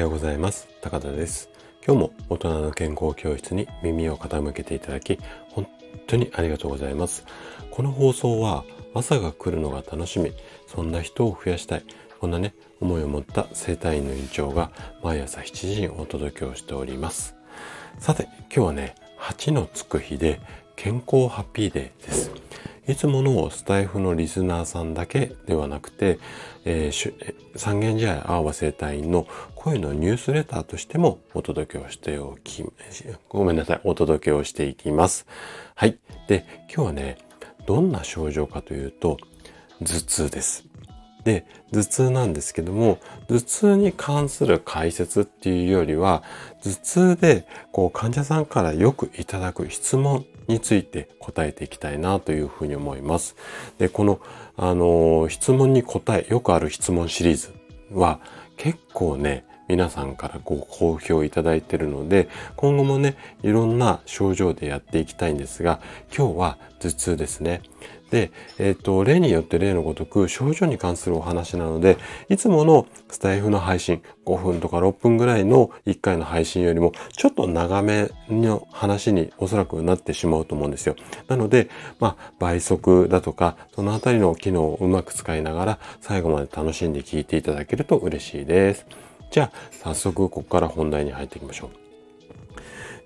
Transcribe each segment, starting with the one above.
ようございます。高田です。今日も大人の健康教室に耳を傾けていただき本当にありがとうございます。この放送は朝が来るのが楽しみそんな人を増やしたいこんなね思いを持った生体院の院長が毎朝7時にお届けをしております。さて今日はね8のつく日で健康ハッピーデーです。いつものスタイフのリスナーさんだけではなくて、えー、三軒茶屋青葉生態院の声のニュースレターとしてもお届けをしておき、ごめんなさい、お届けをしていきます。はい。で、今日はね、どんな症状かというと、頭痛です。で、頭痛なんですけども、頭痛に関する解説っていうよりは、頭痛でこう患者さんからよくいただく質問について答えていきたいなというふうに思います。で、この、あの、質問に答え、よくある質問シリーズは結構ね、皆さんからご好評いただいてるので、今後もね、いろんな症状でやっていきたいんですが、今日は頭痛ですね。で、えっ、ー、と、例によって例のごとく症状に関するお話なので、いつものスタイフの配信、5分とか6分ぐらいの1回の配信よりも、ちょっと長めの話におそらくなってしまうと思うんですよ。なので、まあ、倍速だとか、そのあたりの機能をうまく使いながら、最後まで楽しんで聞いていただけると嬉しいです。じゃあ、早速ここから本題に入っていきましょう。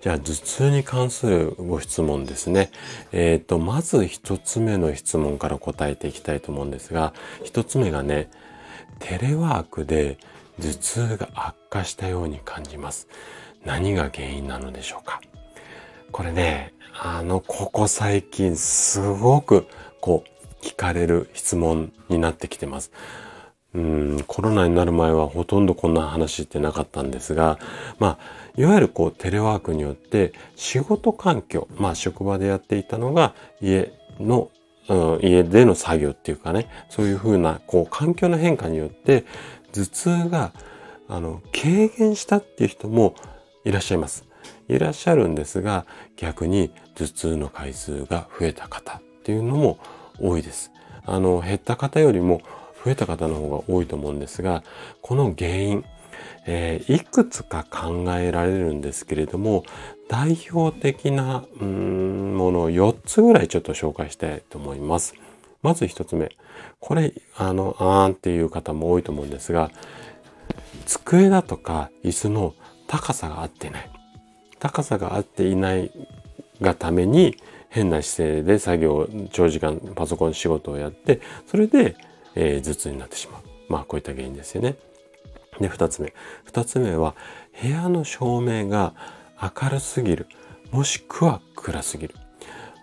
じゃあ、頭痛に関するご質問ですね。えっ、ー、と、まず一つ目の質問から答えていきたいと思うんですが、一つ目がね、テレワークで頭痛が悪化したように感じます。何が原因なのでしょうか？これね、あの、ここ最近すごくこう、聞かれる質問になってきてます。うん、コロナになる前はほとんどこんな話ってなかったんですが、まあ、いわゆるこうテレワークによって仕事環境、まあ職場でやっていたのが家の、うん、家での作業っていうかね、そういうふうなこう環境の変化によって頭痛があの軽減したっていう人もいらっしゃいます。いらっしゃるんですが、逆に頭痛の回数が増えた方っていうのも多いです。あの、減った方よりも増えた方の方が多いと思うんですが、この原因、えー、いくつか考えられるんですけれども、代表的なもの4つぐらいちょっと紹介したいと思います。まず1つ目。これ、あの、あーんっていう方も多いと思うんですが、机だとか椅子の高さが合ってない。高さが合っていないがために変な姿勢で作業、長時間パソコン仕事をやって、それでえー、頭痛になってしまう。まあこういった原因ですよね。で、二つ目。二つ目は、部屋の照明が明るすぎる。もしくは暗すぎる。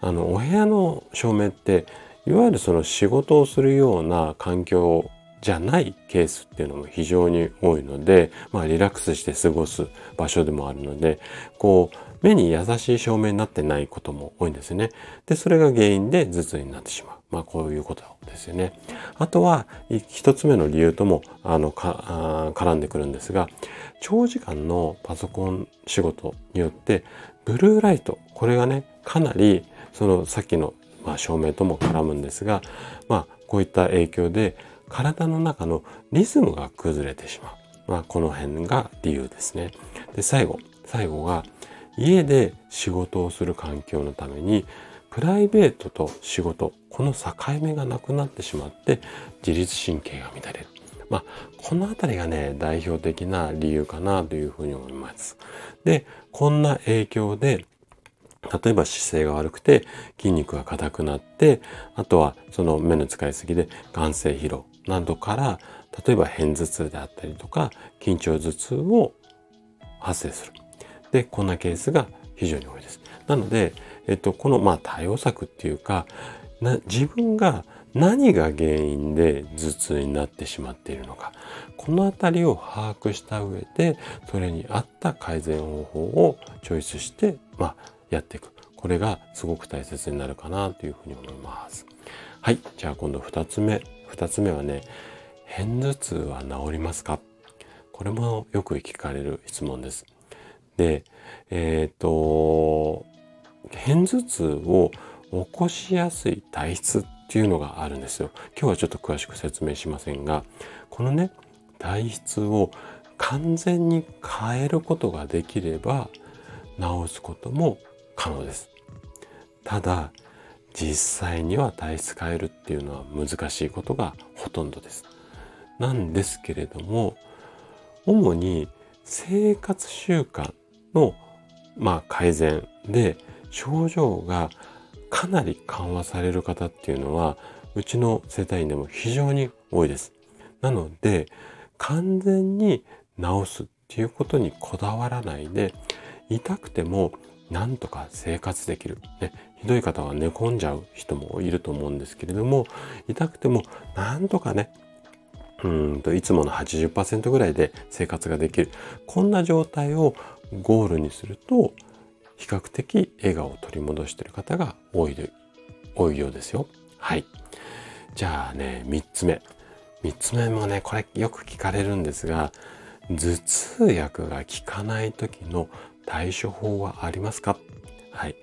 あの、お部屋の照明って、いわゆるその仕事をするような環境じゃないケースっていうのも非常に多いので、まあリラックスして過ごす場所でもあるので、こう、目に優しい照明になってないことも多いんですよね。で、それが原因で頭痛になってしまう。まあこういうことですよね。あとは一つ目の理由ともあのか絡んでくるんですが長時間のパソコン仕事によってブルーライトこれがねかなりそのさっきの、まあ、照明とも絡むんですがまあこういった影響で体の中のリズムが崩れてしまう。まあこの辺が理由ですね。で最後最後が家で仕事をする環境のためにプライベートと仕事、この境目がなくなってしまって自律神経が乱れる。まあ、このあたりがね、代表的な理由かなというふうに思います。で、こんな影響で、例えば姿勢が悪くて筋肉が硬くなって、あとはその目の使いすぎで眼性疲労などから、例えば片頭痛であったりとか、緊張頭痛を発生する。で、こんなケースが非常に多いです。なので、えっと、このまあ対応策っていうか、な自分が何が原因で頭痛になってしまっているのか。このあたりを把握した上で、それに合った改善方法をチョイスして、まあ、やっていく。これがすごく大切になるかなというふうに思います。はい。じゃあ今度二つ目。二つ目はね、片頭痛は治りますか？これもよく聞かれる質問です。で、えっ、ー、と、片頭痛を起こしやすい体質っていうのがあるんですよ。今日はちょっと詳しく説明しませんが、このね、体質を完全に変えることができれば治すことも可能です。ただ実際には体質変えるっていうのは難しいことがほとんどです。なんですけれども主に生活習慣の、まあ、改善で症状がかなり緩和される方っていうのはうちの世帯でも非常に多いです。なので完全に治すっていうことにこだわらないで痛くてもなんとか生活できる。ね、ひどい方は寝込んじゃう人もいると思うんですけれども、痛くてもなんとかね、うんといつもの80%ぐらいで生活ができる。こんな状態をゴールにすると、比較的笑顔を取り戻している方が多い、多いようですよ。はい。じゃあね、3つ目。3つ目もね、これよく聞かれるんですが、頭痛薬が効かない時の対処法はありますか？はい。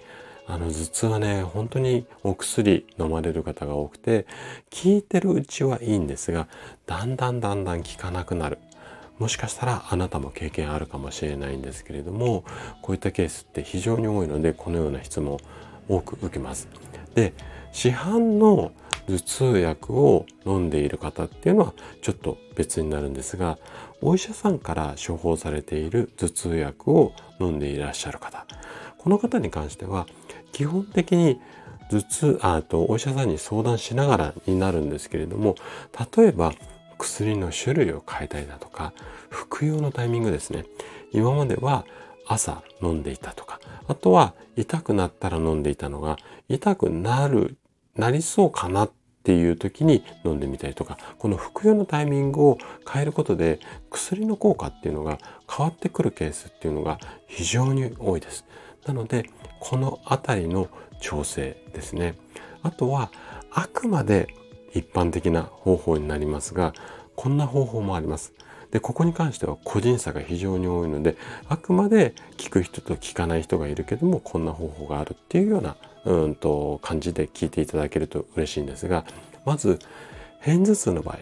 あの頭痛はね、本当にお薬飲まれる方が多くて、効いてるうちはいいんですが、だんだんだんだん効かなくなる。もしかしたらあなたも経験あるかもしれないんですけれども、こういったケースって非常に多いので、このような質問多く受けます。で、市販の頭痛薬を飲んでいる方っていうのはちょっと別になるんですが、お医者さんから処方されている頭痛薬を飲んでいらっしゃる方、この方に関しては基本的に頭痛、あとお医者さんに相談しながらになるんですけれども、例えば薬の種類を変えたりだとか、服用のタイミングですね。今までは朝飲んでいたとか、あとは痛くなったら飲んでいたのが、痛くなる、なりそうかなっていう時に飲んでみたりとか、この服用のタイミングを変えることで薬の効果っていうのが変わってくるケースっていうのが非常に多いです。なので、このあたりの調整ですね。あとは、あくまで一般的な方法になりますが、こんな方法もあります。で、ここに関しては個人差が非常に多いので、あくまで聞く人と聞かない人がいるけども、こんな方法があるっていうようなうんと感じで聞いていただけると嬉しいんですが、まず、片頭痛の場合、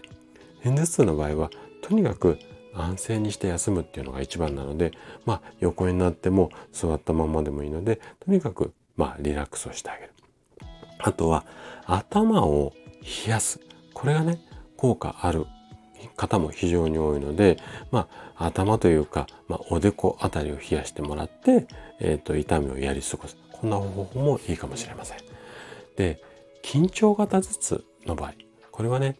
片頭痛の場合は、とにかく安静にして休むっていうのが一番なので、まあ、横になっても座ったままでもいいので、とにかく、まあ、リラックスをしてあげる。あとは、頭を冷やす。これがね、効果ある方も非常に多いので、まあ、頭というか、まあ、おでこあたりを冷やしてもらって、えっ、ー、と、痛みをやり過ごす。こんな方法もいいかもしれません。で、緊張型頭痛の場合、これはね、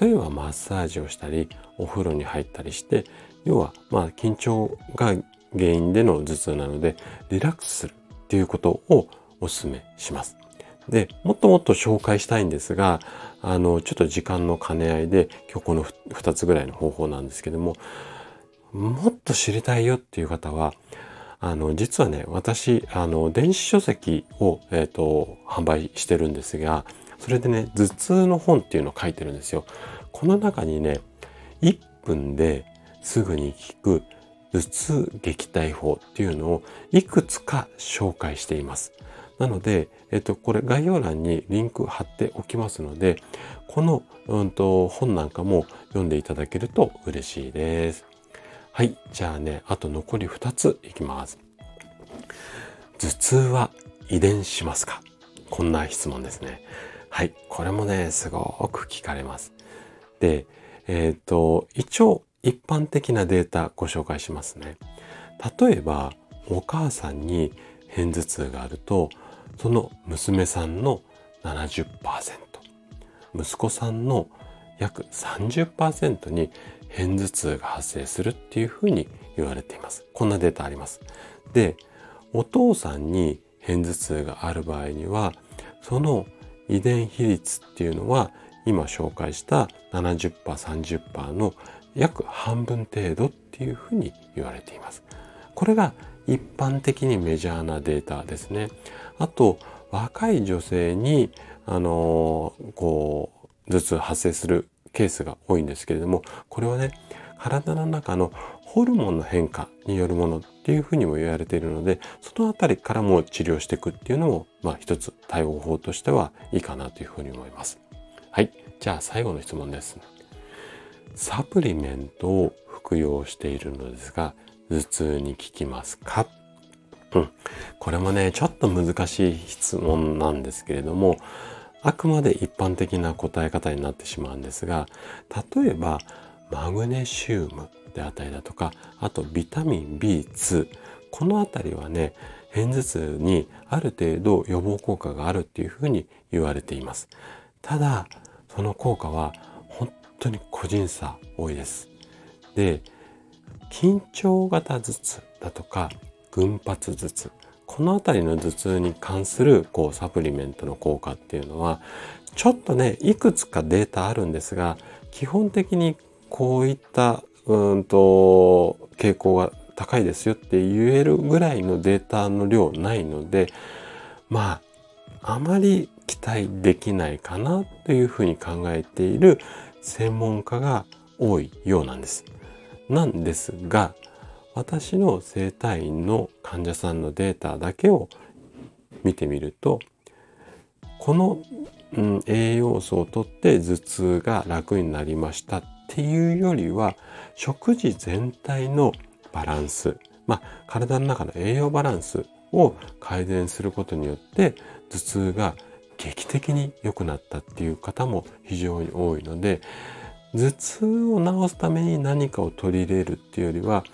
例えばマッサージをしたり、お風呂に入ったりして、要は、ま、緊張が原因での頭痛なので、リラックスするっていうことをお勧めします。で、もっともっと紹介したいんですが、あの、ちょっと時間の兼ね合いで、今日この2つぐらいの方法なんですけども、もっと知りたいよっていう方は、あの、実はね、私、あの、電子書籍を、えっ、ー、と、販売してるんですが、それでね、頭痛の本っていうのを書いてるんですよ。この中にね、1分ですぐに効く頭痛撃退法っていうのをいくつか紹介しています。なので、えっと、これ概要欄にリンク貼っておきますので、この、うんと、本なんかも読んでいただけると嬉しいです。はい。じゃあね、あと残り2ついきます。頭痛は遺伝しますか？こんな質問ですね。はい。これもね、すごく聞かれます。で、えっ、ー、と、一応一般的なデータご紹介しますね。例えば、お母さんに片頭痛があると、その娘さんの70%、息子さんの約30%に片頭痛が発生するっていうふうに言われています。こんなデータあります。で、お父さんに片頭痛がある場合には、その遺伝比率っていうのは今紹介した70%、30%の約半分程度っていうふうに言われています。これが一般的にメジャーなデータですね。あと、若い女性に、あの、こう、頭痛発生するケースが多いんですけれども、これはね、体の中のホルモンの変化によるものっていうふうにも言われているので、そのあたりからも治療していくっていうのも、まあ一つ対応法としてはいいかなというふうに思います。はい。じゃあ最後の質問です。サプリメントを服用しているのですが、頭痛に効きますか？うん。これもね、ちょっと難しい質問なんですけれども、あくまで一般的な答え方になってしまうんですが、例えば、マグネシウムであったりだとか、あとビタミン B2、このあたりはね、片頭痛にある程度予防効果があるっていうふうに言われています。ただ、その効果は本当に個人差多いです。で、緊張型頭痛だとか群発頭痛この辺りの頭痛に関するこうサプリメントの効果っていうのはちょっとねいくつかデータあるんですが基本的にこういったうんと傾向が高いですよって言えるぐらいのデータの量ないのでまああまり期待できないかなというふうに考えている専門家が多いようなんです。なんですが私の整体院の患者さんのデータだけを見てみるとこの、うん、栄養素をとって頭痛が楽になりましたっっていうよりは食事全体のバランスまあ体の中の栄養バランスを改善することによって頭痛が劇的に良くなったっていう方も非常に多いので頭痛を治すために何かを取り入れるっていうよりは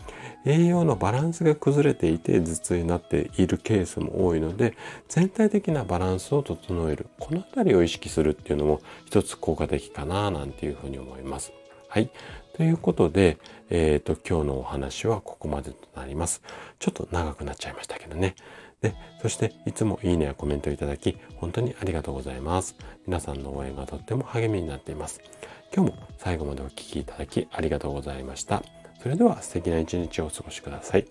栄養のバランスが崩れていて頭痛になっているケースも多いので全体的なバランスを整えるこの辺りを意識するっていうのも一つ効果的かななんていうふうに思います。はい。ということで、えっ、ー、と、今日のお話はここまでとなります。ちょっと長くなっちゃいましたけどね。で、そしていつもいいねやコメントいただき、本当にありがとうございます。皆さんの応援がとっても励みになっています。今日も最後までお聴きいただきありがとうございました。それでは素敵な一日をお過ごしください。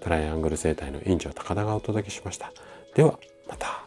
トライアングル生態の院長高田がお届けしました。では、また。